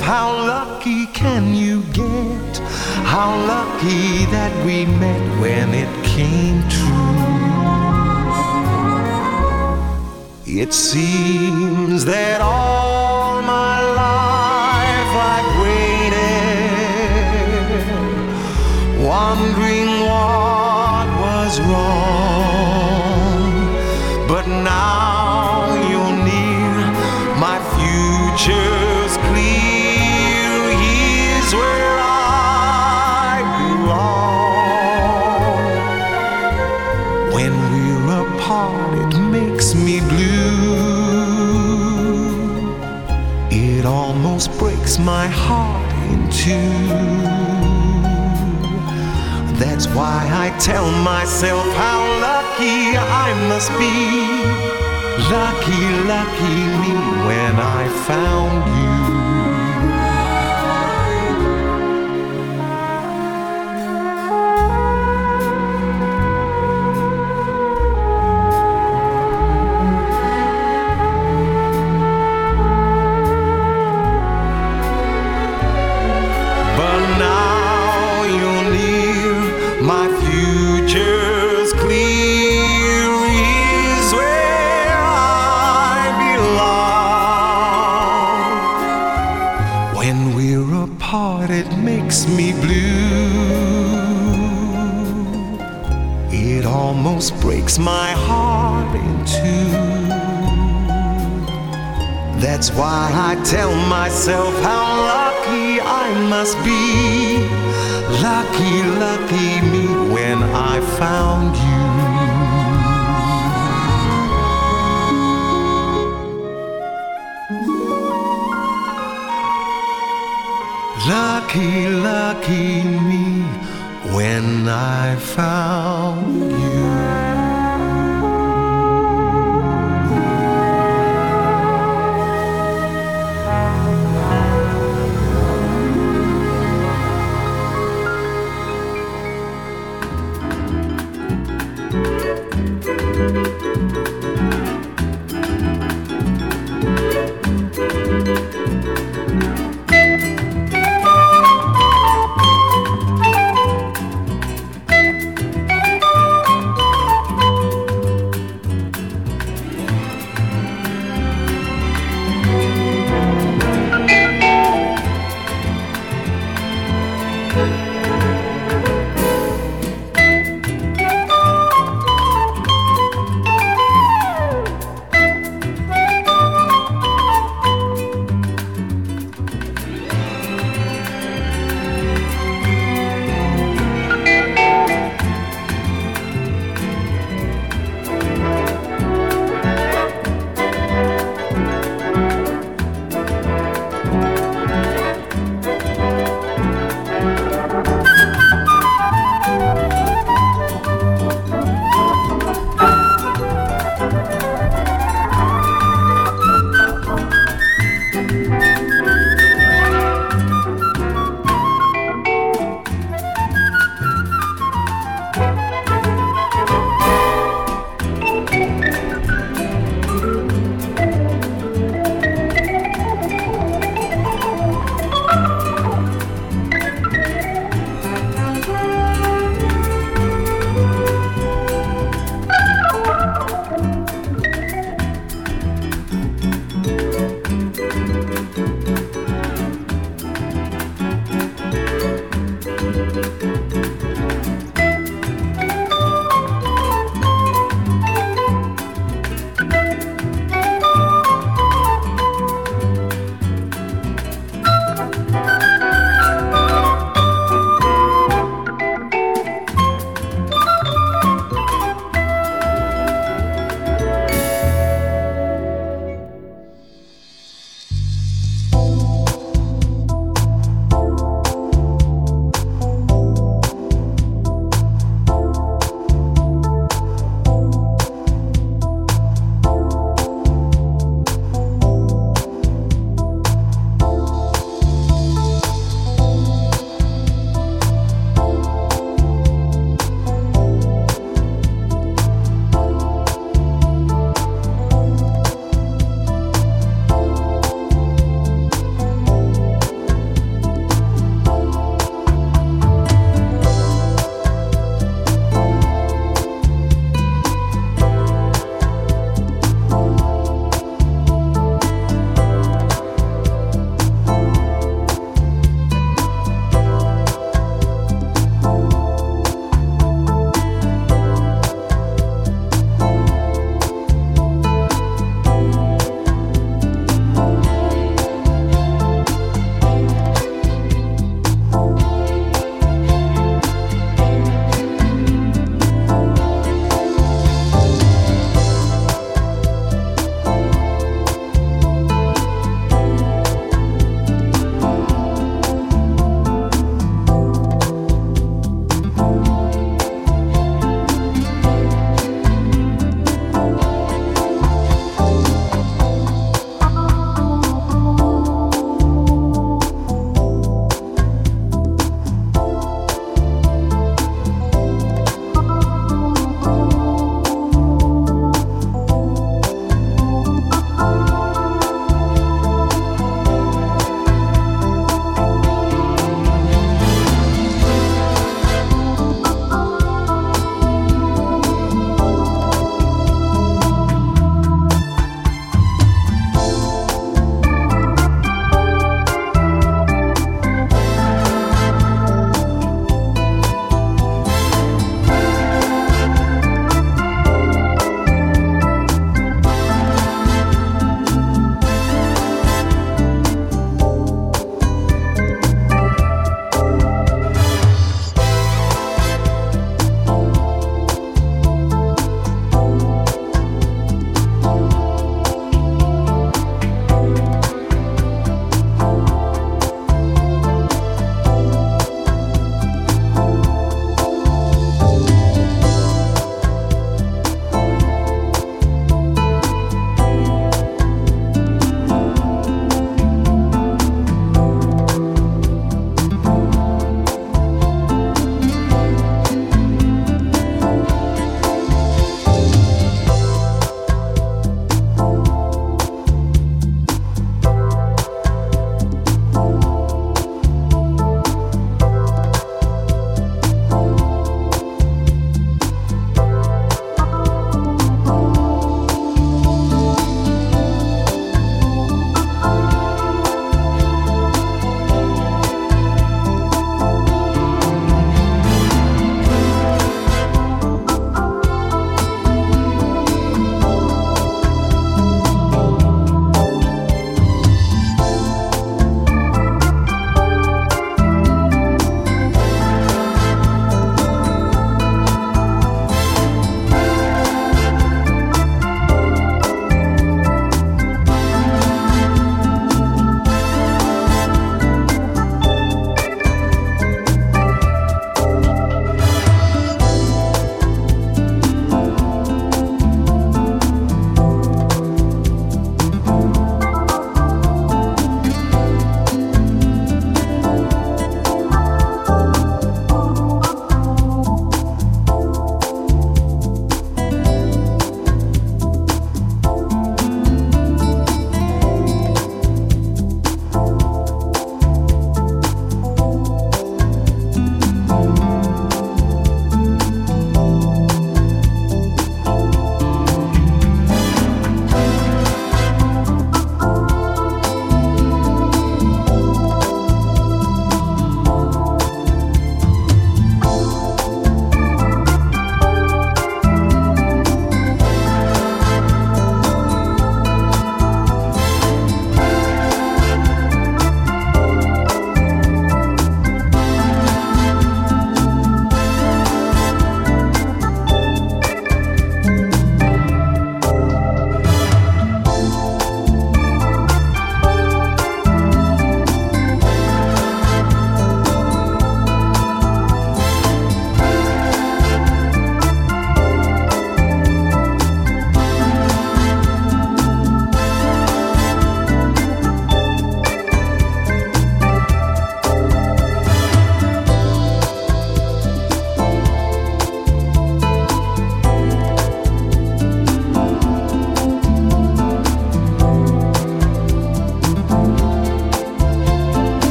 how lucky can you get? How lucky that we met when it came true. It seems that all tell myself how lucky I must be. Lucky, lucky me when I found you.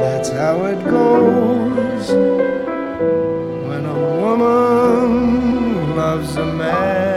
That's how it goes when a woman loves a man.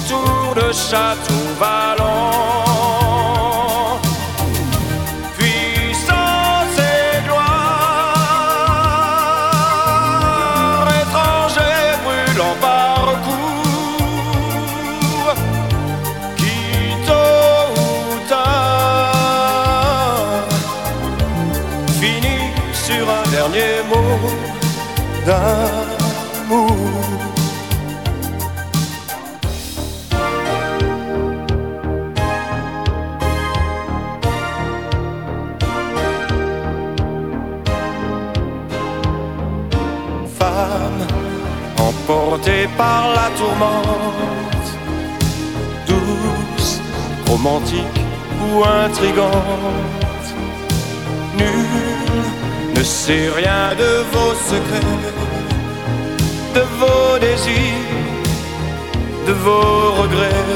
autour de Château Vallon. par la tourmente, douce, romantique ou intrigante. Nul ne sait rien de vos secrets, de vos désirs, de vos regrets.